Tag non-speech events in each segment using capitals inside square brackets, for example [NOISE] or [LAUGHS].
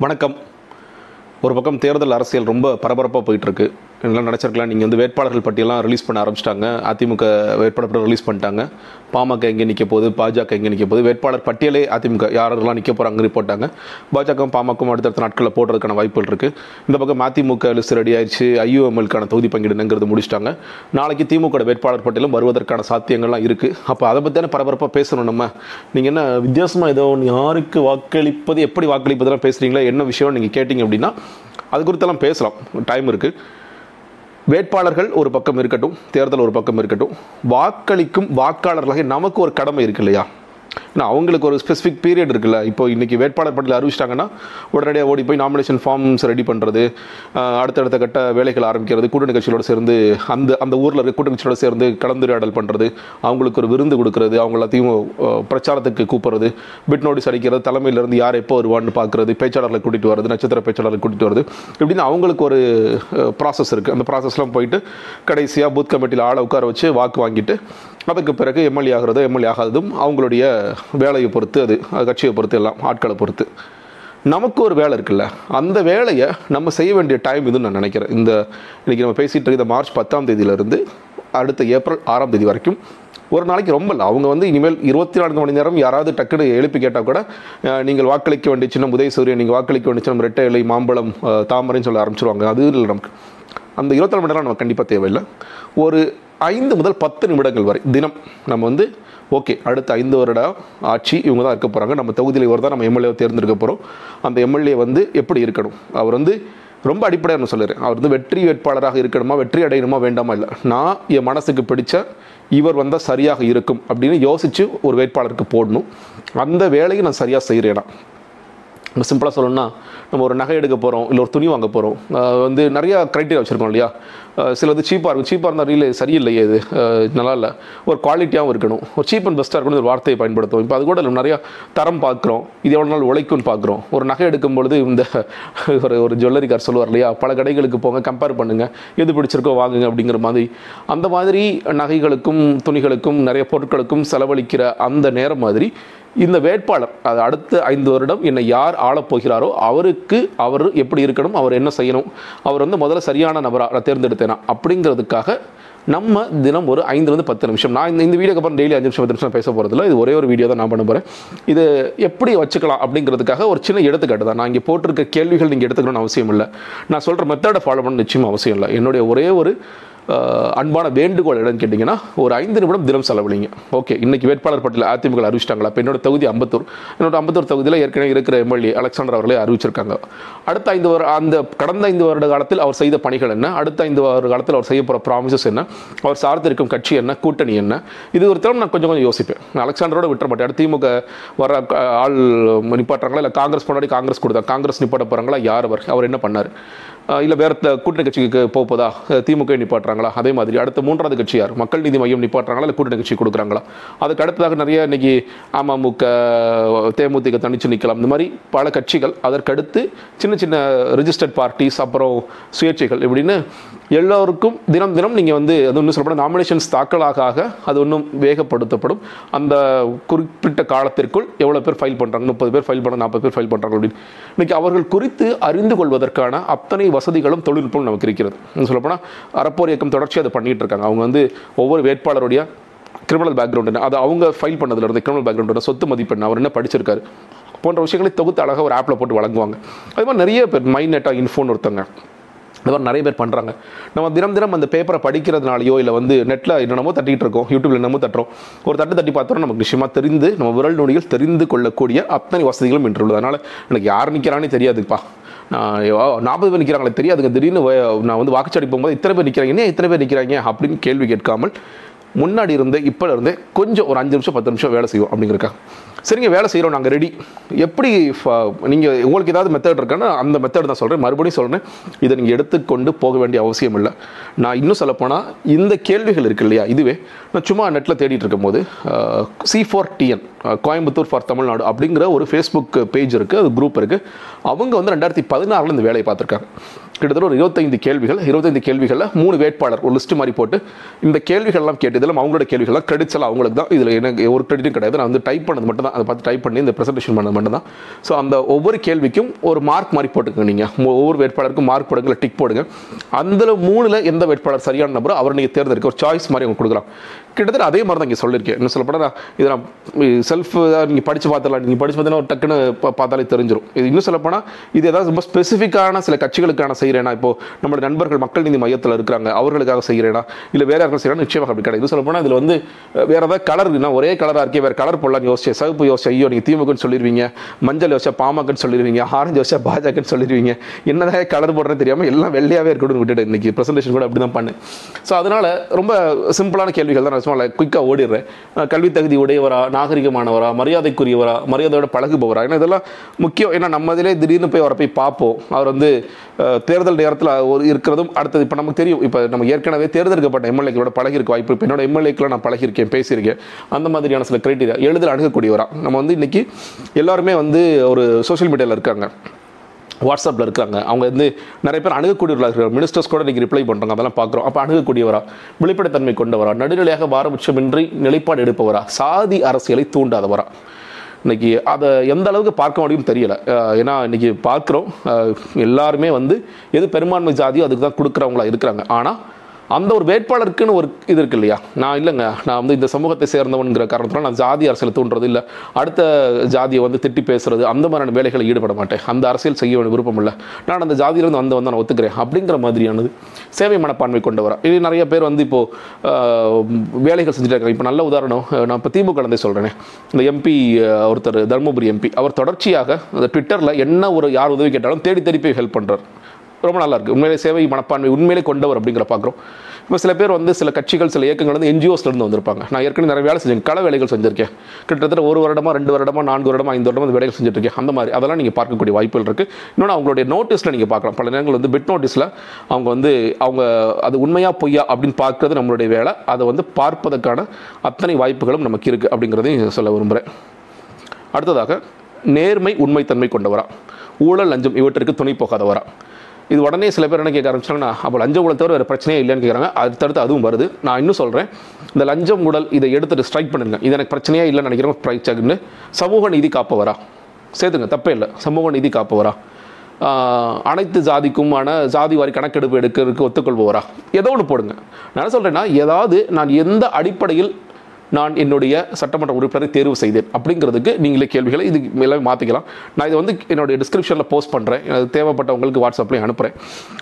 வணக்கம். ஒரு பக்கம் தேர்தல் அரசியல் ரொம்ப பரபரப்பாக போயிட்டுருக்கு. எல்லாம் நினச்சிருக்கலாம் நீங்கள் வந்து வேட்பாளர்கள் பட்டியலாம் ரிலீஸ் பண்ண ஆரம்பிச்சிட்டாங்க. அதிமுக வேட்பாளர் ரிலீஸ் பண்ணிட்டாங்க. பாமக எங்கே நிற்க போகுது? பாஜக எங்கே நிற்க போகுது? வேட்பாளர் பட்டியலே அதிமுக யாரெல்லாம் நிற்க போகிறாங்கன்னு போட்டாங்க பாஜகவும் பாமகவும் அடுத்தடுத்த நாட்களில் போடுறதுக்கான வாய்ப்புகள் இருக்குது இந்த பக்கம் அதிமுக லிஸ்ட் ரெடி ஆயிடுச்சு. ஐயூஎம்எல்கான தொகுதி பங்கிடுனுங்கிறது முடிச்சிட்டாங்க. நாளைக்கு திமுக வேட்பாளர் பட்டியலும் வருவதற்கான சாத்தியங்கள்லாம் இருக்குது அப்போ அதை பற்றியான பரபரப்பாக பேசணும் நம்ம. நீங்கள் என்ன வித்தியாசமாக ஏதோ ஒன்று யாருக்கு வாக்களிப்பது எப்படி வாக்களிப்பதெல்லாம் பேசுகிறீங்களா என்ன விஷயம் நீங்கள் கேட்டிங்க அப்படின்னா அது குறித்தெல்லாம் பேசலாம். டைம் இருக்குது வேட்பாளர்கள் ஒரு பக்கம் இருக்கட்டும் தேர்தல் ஒரு பக்கம் இருக்கட்டும் வாக்களிக்கும் வாக்காளர்களாக நமக்கு ஒரு கடமை இருக்கு இல்லையா? ஏன்னா அவங்களுக்கு ஒரு ஸ்பெசிஃபிக் பீரியட் இருக்குல்ல. இப்போ இன்னைக்கு வேட்பாளர் பட்டியல் அறிவிச்சிட்டாங்கன்னா உடனடியாக ஓடி போய் நாமினேஷன் ஃபார்ம்ஸ் ரெடி பண்ணுறது அடுத்தடுத்த கட்ட வேலைகள் ஆரம்பிக்கிறது கூட்டணி கட்சிகளோடு சேர்ந்து அந்த அந்த ஊரில் இருக்க கூட்டணி கட்சியோட சேர்ந்து கலந்துரையாடல் பண்ணுறது அவங்களுக்கு ஒரு விருந்து கொடுக்கறது அவங்க எல்லாத்தையும் பிரச்சாரத்துக்கு கூப்பிட்றது பிட் நோட்டீஸ் அடிக்கிறது தலைமையிலேருந்து யார் எப்போ வருவான்னு பார்க்குறது பேச்சாளர்களை கூட்டிகிட்டு வர்றது நட்சத்திர பேச்சாளர்களை கூட்டிகிட்டு வருது இப்படின்னு அவங்களுக்கு ஒரு ப்ராசஸ் இருக்குது அந்த ப்ராசஸ்லாம் போயிட்டு கடைசியாக பூத் கமிட்டியில் ஆளை உட்கார வச்சு வாக்கு வாங்கிட்டு அதுக்கு பிறகு எம்எல்ஏ ஆகிறதோ எம்எல்ஏ ஆகாததும் அவங்களுடைய வேலையை பொறுத்து அது கட்சியை பொறுத்து எல்லாம் ஆட்களை பொறுத்து. நமக்கு ஒரு வேலை இருக்குல்ல. அந்த வேலையை நம்ம செய்ய வேண்டிய டைம் இதுன்னு நான் நினைக்கிறேன். இந்த இன்றைக்கி நம்ம பேசிகிட்டு இருக்க இந்த மார்ச் பத்தாம் தேதியிலேருந்து அடுத்த ஏப்ரல் ஆறாம் தேதி வரைக்கும் ஒரு நாளைக்கு ரொம்ப இல்லை. அவங்க வந்து இனிமேல் இருபத்தி நான்கு மணி நேரம் யாராவது டக்குன்னு எழுப்பி கேட்டால் கூட நீங்கள் வாக்களிக்க வேண்டிய சின்னம் உதயசூரியன் நீங்கள் வாக்களிக்க வேண்டிய சின்னம் ரெட்டை இலை மாம்பழம் தாமரைன்னு சொல்ல ஆரம்பிச்சிருவாங்க. அது இல்லை நமக்கு. அந்த இருபத்தி நாலு மணி நேரம் நமக்கு கண்டிப்பாக தேவையில்லை. ஒரு ஐந்து முதல் பத்து நிமிடங்கள் வரை தினம் நம்ம வந்து ஓகே அடுத்த ஐந்து வருட ஆட்சி இவங்க தான் இருக்க போகிறாங்க நம்ம தொகுதியில் இவர் தான் நம்ம எம்எல்ஏ தேர்ந்தெடுக்க போகிறோம் அந்த எம்எல்ஏ வந்து எப்படி இருக்கணும்? அவர் வந்து ரொம்ப அடிப்படையாக நான் சொல்லுறேன் அவர் வந்து வெற்றி வேட்பாளராக இருக்கணுமா வெற்றி அடையணுமா வேண்டாமா இல்லை. நான் என் மனசுக்கு பிடிச்ச இவர் வந்தால் சரியாக இருக்கும் அப்படின்னு யோசித்து ஒரு வேட்பாளருக்கு போடணும். அந்த வேலையை நான் சரியாக செய்கிறேனா இப்போ சிம்பிளாக சொல்லணும்னா நம்ம ஒரு நகை எடுக்க போகிறோம் இல்லை ஒரு துணி வாங்க போகிறோம் வந்து நிறையா க்ரைட்டீரியா வச்சுருக்கோம் இல்லையா? சில சிலது சீப்பாக இருக்கும் சீப்பாக இருந்தால் ரீல் சரியில்லையே இது. நல்லா இல்லை. ஒரு குவாலிட்டியாகவும் இருக்கணும். ஒரு சீப் அண்ட் பெஸ்ட்டாக இருக்கணும் ஒரு வார்த்தையை பயன்படுத்துவோம். இப்போ அது கூட இல்லை நிறையா தரம் பார்க்குறோம். இது எவ்வளோ நாள் உழைக்கும்னு பார்க்குறோம். ஒரு நகை எடுக்கும் பொழுது இந்த [LAUGHS] ஒரு ஒரு ஜுவல்லரி கார் சொல்லுவார் இல்லையா? பல கடைகளுக்கு போங்க கம்பேர் பண்ணுங்கள் எது பிடிச்சிருக்கோ வாங்குங்க அப்படிங்கிற மாதிரி. அந்த மாதிரி நகைகளுக்கும் துணிகளுக்கும் நிறைய பொருட்களுக்கும் செலவழிக்கிற அந்த நேரம் மாதிரி இந்த வேட்பாளர் அது அடுத்த ஐந்து வருடம் என்னை யார் ஆளப் போகிறாரோ அவருக்கு அவர் எப்படி இருக்கணும் அவர் என்ன செய்யணும் அவர் வந்து முதல்ல சரியான நபராக நான் தேர்ந்தெடுத்தேனா அப்படிங்கிறதுக்காக நம்ம தினம் ஒரு ஐந்துலேருந்து பத்து நிமிஷம். நான் இந்த இந்த வீடியோக்கு அப்புறம் டெய்லி அஞ்சு நிமிஷம் பத்து நிமிஷம் பேச போகிறதில்ல இது ஒரே ஒரு வீடியோ தான் நான் பண்ண போகிறேன் இது எப்படி வச்சுக்கலாம் அப்படிங்கிறதுக்காக ஒரு சின்ன எடுத்துக்காட்டு தான். நான் இங்கே போட்டிருக்க கேள்விகள் நீங்கள் எடுத்துக்கணும்னு அவசியம் இல்லை. நான் சொல்கிற மெத்தடை ஃபாலோ பண்ண நிச்சயம் அவசியம் இல்லை. என்னுடைய ஒரே ஒரு அன்பான வேண்டுகோள் என்னன்னு கேட்டிங்கன்னா ஒரு ஐந்து நிமிடம் தினம் செலவழிங்க ஓகே இன்னைக்கு வேட்பாளர் பட்டியல் அதிமுக அறிவிச்சிட்டாங்களா? இப்போ என்னோட தொகுதி அம்பத்தூர். என்னோட அம்பத்தூர் தொகுதியில் ஏற்கனவே இருக்கிற எம்எல்ஏ அலெக்சாண்டர் அவர்களே அறிவிச்சிருக்காங்க. அடுத்த ஐந்து வருட அந்த கடந்த ஐந்து வருட காலத்தில் அவர் செய்த பணிகள் என்ன? அடுத்த ஐந்து வருட காலத்தில் அவர் செய்ய போகிற ப்ராமிசஸ் என்ன? அவர் சார்ந்திருக்கும் கட்சி என்ன? கூட்டணி என்ன? இது ஒரு நான் கொஞ்சம் கொஞ்சம் யோசிப்பேன். நான் அலெக்சாண்டரோட விட்டுற மாட்டேன். திமுக வர ஆள் நிப்பாட்டுறாங்களா? இல்லை காங்கிரஸ் முன்னாடி காங்கிரஸ் கொடுத்தா காங்கிரஸ் நிப்பாட்ட போகிறாங்களா யார் அவர்? அவர் என்ன பண்ணார்? இல்லை வேற கூட்டணி கட்சிக்கு போக திமுக நிப்பாட்டுறாங்களா? அதே மாதிரி அடுத்த மூன்றாவது கட்சி யார்? மக்கள் நீதி மையம் நிப்பாட்டுறாங்களா? இல்லை கூட்டணி கட்சி கொடுக்குறாங்களா? அதுக்கு அடுத்ததாக நிறைய இன்னைக்கு அமமுக தேமுதிக தனிச்சு நிற்கலாம் இந்த மாதிரி பல கட்சிகள் அதற்கடுத்து சின்ன சின்ன ரிஜிஸ்டர்ட் பார்ட்டிஸ் அப்புறம் சுயேட்சைகள் இப்படின்னு எல்லோருக்கும் தினம் தினம் நீங்கள் வந்து அது ஒன்றும் சொல்லப்படும் நாமினேஷன்ஸ் தாக்கலாக ஆக அது ஒன்றும் வேகப்படுத்தப்படும். அந்த குறிப்பிட்ட காலத்திற்குள் எவ்வளோ பேர் ஃபைல் பண்ணுறாங்க முப்பது பேர் ஃபைல் பண்ணுறாங்க நாற்பது பேர் ஃபைல் பண்ணுறாங்க அப்படின்னு. இன்னைக்கு அவர்கள் குறித்து அறிந்து கொள்வதற்கான அத்தனை வசதிகளும் தொழில்நுட்பம் நமக்கு இருக்கிறது. சொல்லப்போனால் அறப்போர் இயக்கம் தொடர்ச்சியாக அதை பண்ணிகிட்டு இருக்காங்க அவங்க வந்து ஒவ்வொரு வேட்பாளருடைய கிரிமினல் பேக்ரவுண்ட் என்ன அது அவங்க ஃபைல் பண்ணதுலேருந்து கிரிமினல் பேக்ரவுண்டோட சொத்து மதிப்பெண் அவர் என்ன படிச்சிருக்காரு போன்ற விஷயங்களை தொகுத்து அழகாக ஒரு ஆப்பில் போட்டு வழங்குவாங்க. அது மாதிரி நிறைய பேர் மைண்ட் நெட்டாக இன்ஃபோன்னு ஒருத்தங்க. இந்த மாதிரி நிறைய பேர் பண்ணுறாங்க நம்ம தினம் தினம் அந்த பேப்பரை படிக்கிறதுனாலையோ இல்லை வந்து நெட்டில் என்னென்னமோ தட்டிகிட்டு இருக்கோம் யூடியூப்ல என்னமோ தட்டுறோம் ஒரு தட்டு தட்டி பார்த்தோம் நமக்கு நிச்சயமாக தெரிந்து நம்ம விரல் நொடிகள் தெரிந்து கொள்ளக்கூடிய அத்தனை வசதிகளும் இன்று உள்ளது. அதனால் எனக்கு யார் நிற்கிறானே தெரியாதுப்பா. நான் நாற்பது பேர் நிற்கிறாங்களே தெரியாதுங்க. திடீர்னு நான் வந்து வாக்குச்சாடி போகும்போது இத்தனை பேர் நிற்கிறாங்க ஏன் இத்தனை பேர் நிற்கிறாங்க அப்படின்னு கேள்வி கேட்காமல் முன்னாடி இருந்து இப்போ இருந்து கொஞ்சம் ஒரு அஞ்சு நிமிஷம் பத்து நிமிஷம் வேலை செய்வோம் அப்படிங்கிறக்கா சரிங்க வேலை செய்கிறோம் நாங்கள் ரெடி எப்படி நீங்கள் உங்களுக்கு ஏதாவது மெத்தட் இருக்கான்னா அந்த மெத்தட் தான் சொல்கிறேன் மறுபடியும் சொல்கிறேன் இதை நீங்கள் எடுத்துக்கொண்டு போக வேண்டிய அவசியம் இல்லை. நான் இன்னும் சொல்லப்போனால் இந்த கேள்விகள் இருக்கு இல்லையா இதுவே நான் சும்மா நெட்டில் தேடிட்டு இருக்கும்போது C for TN Coimbatore for Tamil Nadu அப்படிங்கிற ஒரு ஃபேஸ்புக் பேஜ் இருக்குது அது குரூப் இருக்குது அவங்க வந்து ரெண்டாயிரத்தி பதினாறில் இந்த வேலையை பார்த்துருக்காங்க. கிட்டத்தட்ட ஒரு இருபத்தைந்து கேள்விகள் இருபத்தைந்து கேள்விகளில் மூணு வேட்பாளர் ஒரு லிஸ்ட் மாதிரி போட்டு இந்த கேள்விகள்லாம் கேட்டு இதெல்லாம் அவங்களோட கேள்விகள்லாம் கிரெடிட்ஸ் எல்லாம் அவங்களுக்கு தான். இதில் எனக்கு ஒரு கிரெடிட்டும் கிடையாது. நான் வந்து டைப் பண்ணது மட்டும் தான். அதை பார்த்து டைப் பண்ணி இந்த ப்ரெசன்டேஷன் பண்ணது மட்டும் தான். ஸோ அந்த ஒவ்வொரு கேள்விக்கும் ஒரு மார்க் மாதிரி போட்டுக்கோங்க நீங்கள் ஒவ்வொரு வேட்பாளருக்கும் மார்க் போடுங்க டிக் போடுங்க. அந்த மூணில் எந்த வேட்பாளர் சரியான நபரோ அவர் நீங்கள் தேர்ந்தெடுக்க ஒரு சாய்ஸ் மாதிரி அவங்க கொடுக்குறான் கிட்டத்தட்ட அதே மாதிரி தான் இங்கே சொல்லியிருக்கேன். இன்னும் சொல்லப்போனால் நான் இதை நான் செல்ஃப் நீங்கள் படித்து பார்த்துலாம் நீங்கள் படித்து பார்த்தீங்கன்னா ஒரு டக்குன்னு பார்த்தாலே தெரிஞ்சிடும் இது இன்னும் சொல்லப்போனால் இது ஏதாவது ரொம்ப ஸ்பெசிஃபிக்கான சில கட்சிகளுக்கான செய்கிறேனா இப்போ நம்மளோட நண்பர்கள் மக்கள் நீதி மையத்தில் இருக்கிறாங்க அவர்களுக்காக செய்கிறேனா இல்லை வேறு யாருக்கும் செய்கிறேன் நிச்சயமாக அப்படி கிடையாது. இது சொல்லப்போனால் இதில் வந்து வேறு ஏதாவது கலர் நான் ஒரே கலராக இருக்கே வேறு கலர் போடலாம்னு யோசிச்சு சிவப்பு யோசிச்சு ஐயோ நீங்கள் திமுகன்னு சொல்லிடுவீங்க மஞ்சள் யோசிச்சா பாமகன்னு சொல்லிடுவீங்க ஆரஞ்சு யோசிச்சா பாஜகன்னு சொல்லிடுவீங்க என்னதான் கலர் போடுறேன்னு தெரியாமல் எல்லாம் வெள்ளையாகவே இருக்கணும்னு விட்டுட்டு இன்றைக்கி ப்ரெசன்டேஷன் கூட அப்படி தான் பண்ணேன். ஸோ அதனால் ரொம்ப சிம்பிளான கேள்விகள் தான் சும்மா குயிக்காக ஓடிடுறேன். கல்வி தகுதி உடையவரா நாகரிகமானவரா மரியாதைக்குரியவரா மரியாதையோட பழகுபவரா? ஏன்னா இதெல்லாம் முக்கியம். ஏன்னா நம்ம இதிலே திடீர்னு போய் அவரை போய் பார்ப்போம். அவர் வந்து தேர்தல் நேரத்தில் ஒரு இருக்கிறதும் அடுத்தது. இப்போ நமக்கு தெரியும். இப்போ நம்ம ஏற்கனவே தேர்ந்தெடுக்கப்பட்ட எம்எல்ஏக்களோட பழகிருக்க வாய்ப்பு இப்போ என்னோட எம்எல்ஏக்களை நான் பழகிருக்கேன் பேசியிருக்கேன். அந்த மாதிரியான சில கிரைட்டீரியா எளிதில் அணுகக்கூடியவரா? நம்ம வந்து இன்னைக்கு எல்லாருமே வந்து ஒரு சோஷியல் மீடியாவில் இருக்காங்க. வாட்ஸ்அப்பில் இருக்காங்க. அவங்க வந்து நிறைய பேர் அணுகக்கூடியவர்களாக இருக்கிறாங்க. மினிஸ்டர்ஸ் கூட இன்றைக்கி ரிப்ளை பண்ணுறாங்க அதெல்லாம் பார்க்குறோம். அப்போ அணுகக்கூடியவரா? வெளிப்படைத்தன்மை கொண்டவரா? நடுநிலையாக பாரபட்சமின்றி நிலைப்பாடு எடுப்பவரா? சாதி அரசியலை தூண்டாதவரா? இன்னைக்கு அதை எந்த அளவுக்கு பார்க்க முடியும் தெரியலை. ஏன்னா இன்றைக்கி பார்க்குறோம். எல்லாருமே வந்து எது பெரும்பான்மை ஜாதியோ அதுக்கு தான் கொடுக்குறவங்களா இருக்கிறாங்க. ஆனால் அந்த ஒரு வேட்பாளருக்குன்னு ஒரு இது இருக்கு இல்லையா? நான் இல்லைங்க. நான் வந்து இந்த சமூகத்தை சேர்ந்தவனுங்கிற காரணத்தினால நான் ஜாதி அரசியல் தூண்டுறது இல்லை. அடுத்த ஜாதியை வந்து திட்டி பேசுறது அந்த மாதிரியான வேலைகளை ஈடுபட மாட்டேன். அந்த அரசியல் செய்ய வேண்டிய விருப்பம் இல்லை. நான் அந்த ஜாதியிலிருந்து வந்து வந்து நான் ஒத்துக்கிறேன். அப்படிங்கிற மாதிரியானது சேவை மனப்பான்மை கொண்டவரா? இது நிறைய பேர் வந்து இப்போது வேலைகள் செஞ்சுட்டு இருக்காங்க இப்போ நல்ல உதாரணம் நான் இப்போ திமுக கலந்தே சொல்கிறேனே இந்த எம்பி ஒருத்தர் தருமபுரி எம்பி அவர் தொடர்ச்சியாக அந்த ட்விட்டரில் என்ன ஒரு யார் உதவி கேட்டாலும் தேடி தேடி போய் ஹெல்ப் பண்ணுறார் ரொம்ப நல்லாயிருக்கு. உண்மையிலே சேவை மனப்பான்மை உண்மையிலே கொண்டவர் அப்படிங்கிற பார்க்குறோம். இப்போ சில பேர் வந்து சில கட்சிகள் சில இயக்கங்கள் வந்து என்ஜிஓஸ்லேருந்து இருந்து வந்திருப்பாங்க. நான் ஏற்கனவே நிறைய வேலை செஞ்சேன் கள வேலைகள் செஞ்சிருக்கேன். கிட்டத்தட்ட ஒரு வருடமா ரெண்டு வருடமா நான்கு வருடமா ஐந்து வருடமாக அந்த வேலைகள் செஞ்சுருக்கேன் அந்த மாதிரி அதெல்லாம் நீங்கள் பார்க்கக்கூடிய வாய்ப்புகள் இருக்குது இன்னொன்று அவங்களுடைய நோட்டீஸில் நீங்கள் பார்க்கலாம். பல நேரங்கள் வந்து பிட் நோட்டீஸில் அவங்க வந்து அவங்க அது உண்மையாக பொய்யா அப்படின்னு பார்க்குறது நம்மளுடைய வேலை. அதை வந்து பார்ப்பதற்கான அத்தனை வாய்ப்புகளும் நமக்கு இருக்குது அப்படிங்கிறதையும் சொல்ல விரும்புகிறேன் அடுத்ததாக நேர்மை உண்மைத்தன்மை கொண்டவரா? ஊழல் லஞ்சம் இவற்றிற்கு துணை போகாதவரா? இது உடனே சில பேர் என்ன கேட்க ஆரம்பிச்சாங்கன்னா அப்போ லஞ்ச ஊழல் தவிர வேறு பிரச்சனையே இல்லைன்னு கேட்குறாங்க. அடுத்தடுத்து அதுவும் வருது. நான் இன்னும் சொல்கிறேன் இந்த லஞ்சம் ஊழல் இதை எடுத்துட்டு ஸ்ட்ரைக் பண்ணுங்க. இது எனக்கு பிரச்சனையே இல்லைன்னு நினைக்கிறேன் ஸ்ட்ரைக் சமூக நீதி காப்பவரா? சேர்த்துங்க தப்பே இல்லை. சமூக நீதி காப்பவரா? வரா அனைத்து ஜாதிக்குமான ஜாதி வாரி கணக்கெடுப்பு எடுக்கிறதுக்கு ஒத்துக்கொள்பவரா? ஏதோ ஒன்று போடுங்க. நான் என்ன சொல்கிறேன்னா ஏதாவது நான் எந்த அடிப்படையில் நான் என்னுடைய சட்டமன்ற உறுப்பினரை தேர்வு செய்தேன். அப்படிங்கிறதுக்கு நீங்களே கேள்விகளை இது எல்லாமே மாற்றிக்கலாம் நான் இதை வந்து என்னுடைய டிஸ்கிரிப்ஷனில் போஸ்ட் பண்ணுறேன் அது தேவைப்பட்டவங்களுக்கு வாட்ஸ்அப்லேயும் அனுப்புகிறேன்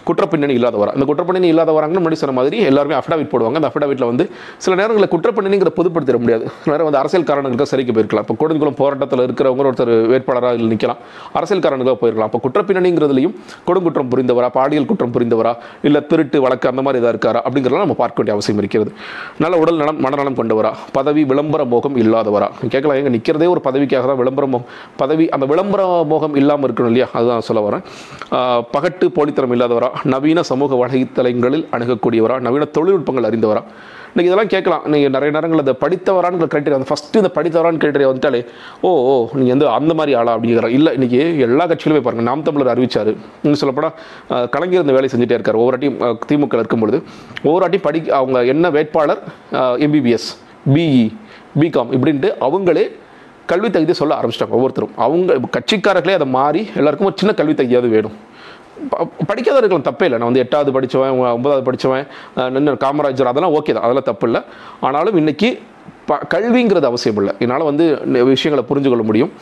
குற்றப்பின்னணி இல்லாதவரா? அந்த குற்றப்பின்னணி இல்லாதவராங்கன்னு முன்னாடி சொன்ன மாதிரி எல்லாருமே அஃபிடாவிட் போடுவாங்க. அந்த அஃபிடாவிட்டில் வந்து சில நேரங்களில் குற்றப்பின்னணிங்கிற பொதுப்படுத்திட முடியாது. நேரம் வந்து அரசியல் காரணங்களுக்கு சரிக்கு போயிருக்கலாம். இப்போ கொடுங்குளம் போராட்டத்தில் இருக்கிறவங்க ஒருத்தர் வேட்பாளராக நிற்கலாம் அரசியல் காரணங்களுக்காக போயிருக்கலாம். அப்போ குற்றப்பின்னணிங்கிறதுலையும் கொடுங்குற்றம் புரிந்தவரா பாலியல் குற்றம் புரிந்தவரா இல்லை திருட்டு வழக்கு அந்த மாதிரி இதாக இருக்காரா அப்படிங்கிறதெல்லாம் நம்ம பார்க்க வேண்டிய அவசியம் இருக்கிறது. நல்ல உடல் நலம் மனநலம் கொண்டவரா பதவி விளம்பர மோகம் இல்லாதவரா? கேட்கலாம் எங்கே நிற்கிறதே ஒரு பதவிக்காக தான் விளம்பர மோகம் பதவி அந்த விளம்பர மோகம் இல்லாமல் இருக்கணும் இல்லையா? அதுதான் சொல்ல வரேன். பகட்டு போலித்தனம் இல்லாதவரா? நவீன சமூக வலைத்தளங்களில் அணுகக்கூடியவரா? நவீன தொழில்நுட்பங்கள் அறிந்தவரா? இன்னைக்கு இதெல்லாம் கேட்கலாம். நீங்கள் நிறைய நேரங்கள் அதை படித்தவரான்னு கிரைட்டீரியா அந்த ஃபஸ்ட்டு இந்த படித்தவரான்னு கிரைட்டீரியா வந்துட்டாலே ஓ ஓ நீங்கள் வந்து அந்த மாதிரி ஆளா? அப்படிங்கிற இல்லை இன்றைக்கி எல்லா கட்சியிலுமே பாருங்கள் நாம் தமிழர் அறிவிச்சாரு. இன்னும் சொல்லப்போனால் கலைஞர் இந்த வேலை செஞ்சுட்டே இருக்கார். ஒவ்வொரு வாட்டியும் திமுக இருக்கும் பொழுது ஒவ்வொரு வாட்டியும் படி அவங்க என்ன வேட்பாளர்? எம்பிபிஎஸ் பிஇ பிகாம் இப்படின்ட்டு அவங்களே கல்வி தகுதியை சொல்ல ஆரம்பிச்சிட்டாங்க ஒவ்வொருத்தரும். அவங்க கட்சிக்காரர்களே அதை மாறி எல்லாருக்கும் ஒரு சின்ன கல்வி தகுதியாவது வேணும். படிக்காத இருக்கலாம் தப்பே இல்லை. நான் வந்து எட்டாவது படித்தவன் ஒன்பதாவது படித்தவன் நின்று காமராஜர் அதெல்லாம் ஓகே தான். அதெல்லாம் தப்பு இல்லை. ஆனாலும் இன்றைக்கி ப கல்விங்கிறது அவசியம் இல்லை. என்னால் வந்து விஷயங்களை புரிஞ்சு கொள்ள முடியும்.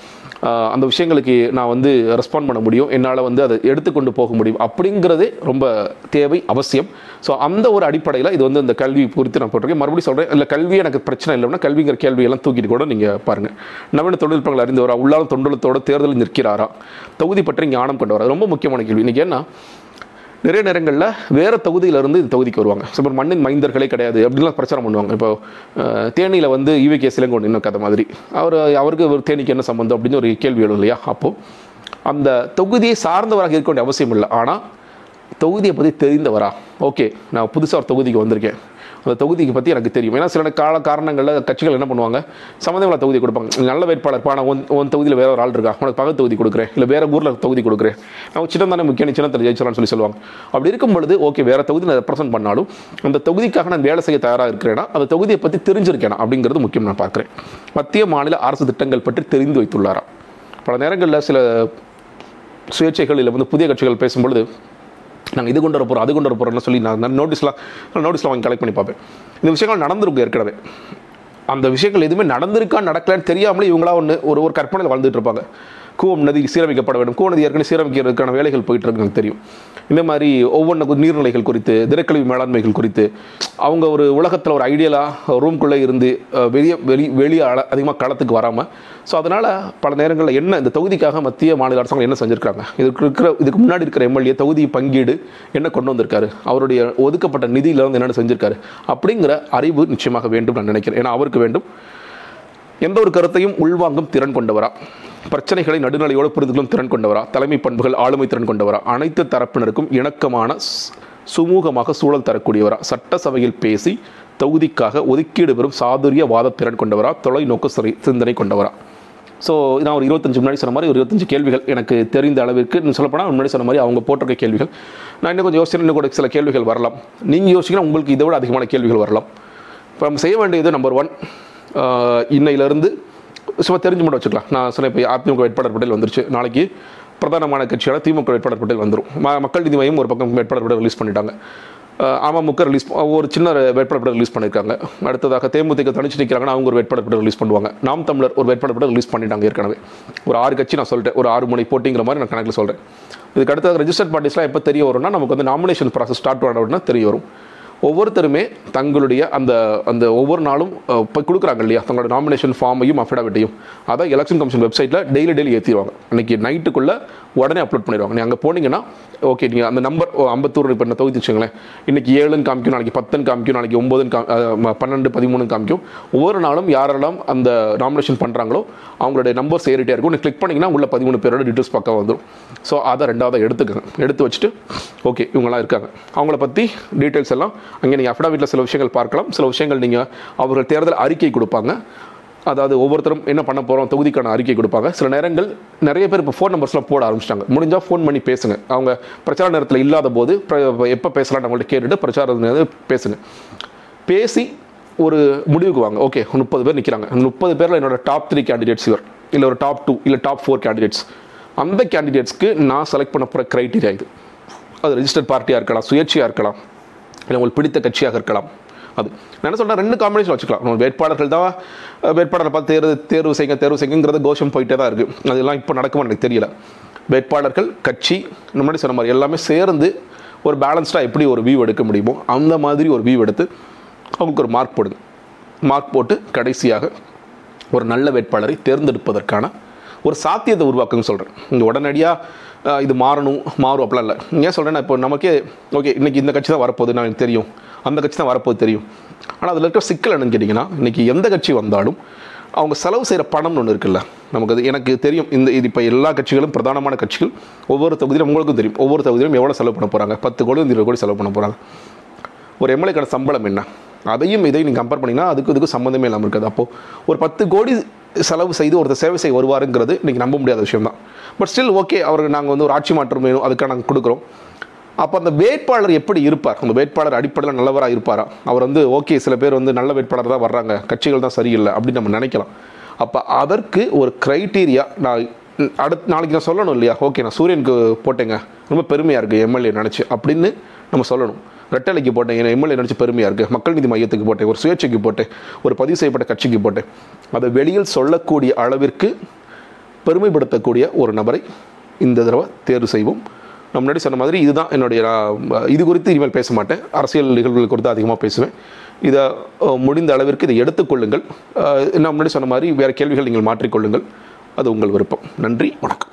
அந்த விஷயங்களுக்கு நான் வந்து ரெஸ்பாண்ட் பண்ண முடியும். என்னால் வந்து அதை எடுத்துக்கொண்டு போக முடியும். அப்படிங்கிறதே ரொம்ப தேவை அவசியம். ஸோ அந்த ஒரு அடிப்படையில் இது வந்து இந்த கல்வி குறித்து நான் போட்டிருக்கேன். மறுபடியும் சொல்கிறேன் இல்லை கல்வி எனக்கு பிரச்சனை இல்லைன்னா கல்விங்கிற கேள்வியெல்லாம் தூக்கிட்டு கூட நீங்கள் பாருங்கள் நவீன தொழில்நுட்பங்கள் அறிந்தவரா உள்ளாலும் தொண்டலத்தோட தேர்தலில் நிற்கிறாரா? தொகுதி பற்றி ஞானம் கொண்டவரா. ரொம்ப முக்கியமான கேள்வி. இன்றைக்கி ஏன்னா நிறைய நேரங்களில் வேறு தொகுதியிலிருந்து இந்த தொகுதிக்கு வருவாங்க. ஸோ இப்போ மண்ணின் மைந்தர்களே கிடையாது அப்படிலாம் பிரச்சாரம் பண்ணுவாங்க. இப்போ தேனியில் வந்து ஈவிகே சிலங்கோடு இன்னும் கதை மாதிரி. அவர் அவருக்கு ஒரு தேனிக்கு என்ன சம்மந்தம் அப்படின்னு ஒரு கேள்வி எழும் இல்லையா? அப்போது அந்த தொகுதியை சார்ந்தவராக இருக்க வேண்டிய அவசியம் இல்லை. ஆனால் தொகுதியை பற்றி தெரிந்தவரா? ஓகே நான் புதுசாக ஒரு தொகுதிக்கு வந்திருக்கேன். அந்த தொகுதிக்கு பற்றி எனக்கு தெரியும். ஏன்னா சில கால காரணங்களில் கட்சிகள் என்ன பண்ணுவாங்க? சம்மந்தமில்ல தொகுதி கொடுப்பாங்க. நல்ல வேட்பாளர். பா நான் உன் உன் தொகுதியில் வேறு ஒரு ஆள் இருக்கா? உனக்கு பகல் தொகுதி கொடுக்குறேன். இல்லை வேறு ஊரில் தொகுதி கொடுக்குறேன். நான் சின்னம் தானே முக்கியம் சின்னத்தில் ஜெயிச்சிடலாம்னு சொல்லி சொல்லுவாங்க. அப்படி இருக்கும் பொழுது ஓகே வேறு தொகுதி நான் ரெப்ரசென்ட் பண்ணாலும் அந்த தொகுதிக்காக நான் வேலை செய்ய தயாராக இருக்கிறேன்னா அந்த தொகுதியை பற்றி தெரிஞ்சிருக்கேனா? அப்படிங்கிறது முக்கியம் நான் பார்க்குறேன். மத்திய மாநில அரசு திட்டங்கள் பற்றி தெரிந்து வைத்துள்ளாரா? பல நேரங்களில் சில சுயேட்சைகளில் வந்து புதிய கட்சிகள் பேசும்பொழுது நாங்கள் இது கொண்டு வர போகிறோம் அது கொண்டு வர போகிறோம்னு சொல்லி நான் நோட்டீஸ்லாம் நோட்டீஸ்லாம் வாங்கி கலெக்ட் பண்ணி பார்ப்பேன். இந்த விஷயங்கள் நடந்திருக்கும் ஏற்கனவே. அந்த விஷயங்கள் எதுவுமே நடந்திருக்கா நடக்கலன்னு தெரியாமலே இவங்களா ஒன்று ஒரு ஒரு கற்பனையில் வாழ்ந்துட்டு இருப்பாங்க. கூவம் நதி சீரமைக்கப்பட வேண்டும். கூவம் நதி ஏற்கனவே சீரமைக்கிறதுக்கான வேலைகள் போயிட்டு இருக்கு எனக்கு தெரியும். இந்த மாதிரி ஒவ்வொன்று நீர்நிலைகள் குறித்து திடக்கழிவு மேலாண்மைகள் குறித்து அவங்க ஒரு உலகத்தில் ஒரு ஐடியலாக ரூம்குள்ளே இருந்து வெளியே வெளி வெளியே அதிகமாக களத்துக்கு வராமல் ஸோ அதனால் பல நேரங்களில் என்ன இந்த தொகுதிக்காக மத்திய மாநில அரசாங்கம் என்ன செஞ்சுருக்காங்க? இதுக்கு இருக்கிற இதுக்கு முன்னாடி இருக்கிற எம்எல்ஏ தொகுதி பங்கீடு என்ன கொண்டு வந்திருக்காரு? அவருடைய ஒதுக்கப்பட்ட நிதியில் வந்து என்னென்ன செஞ்சுருக்காரு? அப்படிங்கிற அறிவு நிச்சயமாக வேண்டும் நான் நினைக்கிறேன். ஏன்னா அவருக்கு வேண்டும். எந்த ஒரு கருத்தையும் உள்வாங்கும் திறன் கொண்டவரா. பிரச்சனைகளை நடுநிலையோடு புரிந்துகளும் திறன் கொண்டவரா? தலைமை பண்புகள் ஆளுமை திறன் கொண்டவரா? அனைத்து தரப்பினருக்கும் இணக்கமான சுமூகமாக சூழல் தரக்கூடியவரா? சட்டசபையில் பேசி தொகுதிக்காக ஒதுக்கீடு பெறும் சாதுரிய வாத திறன் கொண்டவரா? தொலைநோக்கு சிறை சிந்தனை கொண்டவரா? ஸோ நான் ஒரு இருபத்தஞ்சு முன்னாடி சொன்ன மாதிரி ஒரு இருபத்தஞ்சு கேள்விகள் எனக்கு தெரிந்த அளவிற்கு இன்னும் சொல்லப்போனால் முன்னாடி சொன்ன மாதிரி அவங்க போட்டிருக்க கேள்விகள். நான் இன்னும் கொஞ்சம் யோசிச்சு இன்னும் கூட சில கேள்விகள் வரலாம். நீங்கள் யோசிக்கலாம் உங்களுக்கு இதை விட அதிகமான கேள்விகள் வரலாம். இப்போ நம்ம செய்ய வேண்டியது நம்பர் ஒன் இன்னையிலேருந்து சும்மா தெரிஞ்சு மட்டும் வச்சுக்கலாம். நான் சொன்னேன் இப்போ அதிமுக வேட்பாளர் பட்டியல் வந்துருச்சு. நாளைக்கு பிரதானமான கட்சியான திமுக வேட்பாளர் பட்டியல் வந்துடும் ம- மக்கள் நீதி மையம் ஒரு பக்கம் வேட்பாளர் பட்டியல் ரிலீஸ் பண்ணிட்டாங்க. அமமுக ரிலீஸ் ஒரு சின்ன வேட்பாளர் பட்டியல் ரிலீஸ் பண்ணியிருக்காங்க அடுத்ததாக தேமுதிக தனிச்சு நிற்கிறாங்கன்னா அவங்க ஒரு வேட்பாளர் பட்டியல் ரிலீஸ் பண்ணுவாங்க. நாம் தமிழர் ஒரு வேட்பாளர் பட்டியல் ரிலீஸ் பண்ணிட்டாங்க ஏற்கனவே. ஒரு ஆறு கட்சி நான் சொல்கிறேன் ஒரு ஆறு மணி போட்டிங்கிற மாதிரி நான் கணக்கில் சொல்கிறேன் இதுக்கு அடுத்தது ரெஜிஸ்டர்ட் பார்ட்டிஸ்லாம் எப்போ தெரிய வரும்னா நமக்கு வந்து நாமினேஷன் ப்ராசஸ் ஸ்டார்ட் பண்ண உடனே தெரிய வரும். ஒவ்வொருத்தருமே தங்களுடைய அந்த அந்த ஒவ்வொரு நாளும் இப்போ கொடுக்குறாங்க இல்லையா? தங்களோட நாமினேஷன் ஃபார்மையும் அஃபிடாவிட்டையும் அதான் எலெக்ஷன் கமிஷன் வெப்சைட்டில் டெய்லி டெய்லி ஏற்றிடுவாங்க அன்றைக்கி நைட்டுக்குள்ளே உடனே அப்லோட் பண்ணிடுவாங்க. நீங்கள் அங்கே போனீங்கன்னா ஓகே நீங்கள் அந்த நம்பர் ஐம்பத்தூர் இப்போ நான் தொகுதி வச்சுங்களேன் இன்றைக்கி ஏழுன்னு காமிக்கும் நாளைக்கு பத்துன்னு காமிக்கும் நாளைக்கு ஒம்பதுன்னு காம் பன்னெண்டு பதிமூணு காமிக்கும். ஒவ்வொரு நாளும் யாரெல்லாம் அந்த நாமினேஷன் பண்ணுறாங்களோ அவங்களுடைய நம்பர் சேரிட்டே இருக்கும். நீங்கள் கிளிக் பண்ணிங்கன்னா உள்ள பதிமூணு பேரோட டீட்டெயில்ஸ் பக்கம் வந்துடும் ஸோ அதை ரெண்டாவது எடுத்துக்கங்க. எடுத்து வச்சுட்டு ஓகே இவங்களாம் இருக்காங்க. அவங்கள பற்றி டீட்டெயில்ஸ் எல்லாம் அங்கே நீங்கள் அஃபிடாவிட்டில் சில விஷயங்கள் பார்க்கலாம். சில விஷயங்கள் நீங்கள் அவர்கள் தேர்தல் அறிக்கை கொடுப்பாங்க. அதாவது ஒவ்வொருத்தரும் என்ன பண்ண போகிறோம் தொகுதிக்கான அறிக்கை கொடுப்பாங்க. சில நேரங்கள் நிறைய பேர் இப்போ ஃபோன் நம்பர்ஸ்லாம் போட ஆரம்பிச்சிட்டாங்க. முடிஞ்சால் ஃபோன் பண்ணி பேசுங்க. அவங்க பிரச்சார நேரத்தில் இல்லாத போது எப்போ பேசலாம்னு அவங்கள்ட்ட கேட்டுட்டு பிரச்சார நேரத்தில் பேசுங்க. பேசி ஒரு முடிவுக்கு வாங்க. ஓகே முப்பது பேர் நிற்கிறாங்க முப்பது பேரில் என்னோட டாப் த்ரீ கேண்டிடேட்ஸ் இவர். இல்லை ஒரு டாப் டூ இல்லை டாப் ஃபோர் கேண்டிடேட்ஸ் அந்த கேண்டிடேட்ஸ்க்கு நான் செலக்ட் பண்ண போகிற க்ரைட்டீரியா இது. அது ரெஜிஸ்டர்ட் பார்ட்டியாக இருக்கலாம் சுயேட்சையாக இருக்கலாம். இல்லை உங்களுக்கு பிடித்த கட்சியாக இருக்கலாம். அது. நான் என்ன சொல்கிறேன் ரெண்டு காம்பினேஷன் வச்சுக்கலாம். நம்ம வேட்பாளர்கள் தான் வேட்பாளரை பார்த்து தேர்வு தேர்வு செய்யுங்க தேர்வு செய்யுங்கிறது கோஷம் போயிட்டே தான் இருக்குது அதெல்லாம் இப்போ நடக்குமா எனக்கு தெரியல. வேட்பாளர்கள் கட்சி இந்த சொன்ன மாதிரி எல்லாமே சேர்ந்து ஒரு பேலன்ஸ்டாக எப்படி ஒரு வியூ எடுக்க முடியுமோ அந்த மாதிரி ஒரு வியூ எடுத்து அவங்களுக்கு ஒரு மார்க் போடுங்க. மார்க் போட்டு கடைசியாக ஒரு நல்ல வேட்பாளரை தேர்ந்தெடுப்பதற்கான ஒரு சாத்தியத்தை உருவாக்குன்னு சொல்கிறேன் இங்கே உடனடியாக இது மாறணும் மாறும் அப்படிலாம் இல்லை. ஏன் சொல்கிறேன்னா இப்போ நமக்கே ஓகே இன்னைக்கு இந்த கட்சி தான் வரப்போகுது நான் எனக்கு தெரியும். அந்த கட்சி தான் வரப்போகுது தெரியும். ஆனால் அதில் இருக்கிற சிக்கல் என்னன்னு கேட்டிங்கன்னா இன்றைக்கி எந்த கட்சி வந்தாலும் அவங்க செலவு செய்கிற பணம்னு ஒன்று இருக்குல்ல. நமக்கு அது எனக்கு தெரியும் இந்த இது இப்போ எல்லா கட்சிகளும் பிரதானமான கட்சிகள் ஒவ்வொரு தொகுதியிலும் உங்களுக்கும் தெரியும் ஒவ்வொரு தொகுதியிலும் எவ்வளோ செலவு பண்ண போகிறாங்க பத்து கோடி இருபது கோடி செலவு பண்ண போகிறாங்க ஒரு எம்எல்ஏக்கான சம்பளம் என்ன? அதையும் இதையும் நீங்கள் கம்பேர் பண்ணிங்கன்னா அதுக்கு இதுக்கு சம்மந்தமே இல்லாமல் இருக்காது. அப்போது ஒரு பத்து கோடி செலவு செய்து ஒருத்தர் சேவை செய்ய வருவாருங்கிறது இன்றைக்கி நம்ப முடியாத விஷயம் தான் பட் ஸ்டில் ஓகே அவருக்கு நாங்கள் வந்து ஒரு ஆட்சி மாற்றம் வேணும் அதுக்காக நாங்கள் கொடுக்குறோம். அப்போ அந்த வேட்பாளர் எப்படி இருப்பார்? அந்த வேட்பாளர் அடிப்படையில் நல்லவராக இருப்பாரா? அவர் வந்து ஓகே சில பேர் வந்து நல்ல வேட்பாளர் தான் வர்றாங்க கட்சிகள் தான் சரியில்லை அப்படின்னு நம்ம நினைக்கலாம். அப்போ அதற்கு ஒரு க்ரைட்டீரியா நான் அடுத்த நாளைக்கு நான் சொல்லணும் இல்லையா? ஓகே நான் சூரியனுக்கு போட்டேங்க. ரொம்ப பெருமையாக இருக்குது எம்எல்ஏ நினச்சி அப்படின்னு நம்ம சொல்லணும். ரெட்டலைக்கு போட்டேன் என் எம்எல்ஏ நினச்சி பெருமையாக இருக்குது மக்கள் நீதி மையத்துக்கு போட்டேன் ஒரு சுயேட்சைக்கு போட்டேன் ஒரு பதிவு செய்யப்பட்ட கட்சிக்கு போட்டேன். அதை வெளியில் சொல்லக்கூடிய அளவிற்கு பெருமைப்படுத்தக்கூடிய ஒரு நபரை இந்த தடவை தேர்வு செய்வோம். நான் முன்னாடி சொன்ன மாதிரி இதுதான் என்னுடைய இது குறித்து இனிமேல் பேச மாட்டேன். அரசியல் நிகழ்வுகள் குறித்து அதிகமாக பேசுவேன். இதை முடிந்த அளவிற்கு இதை எடுத்துக்கொள்ளுங்கள் நான் முன்னாடி சொன்ன மாதிரி வேறு கேள்விகள் நீங்கள் மாற்றிக்கொள்ளுங்கள். அது உங்கள் விருப்பம். நன்றி வணக்கம்.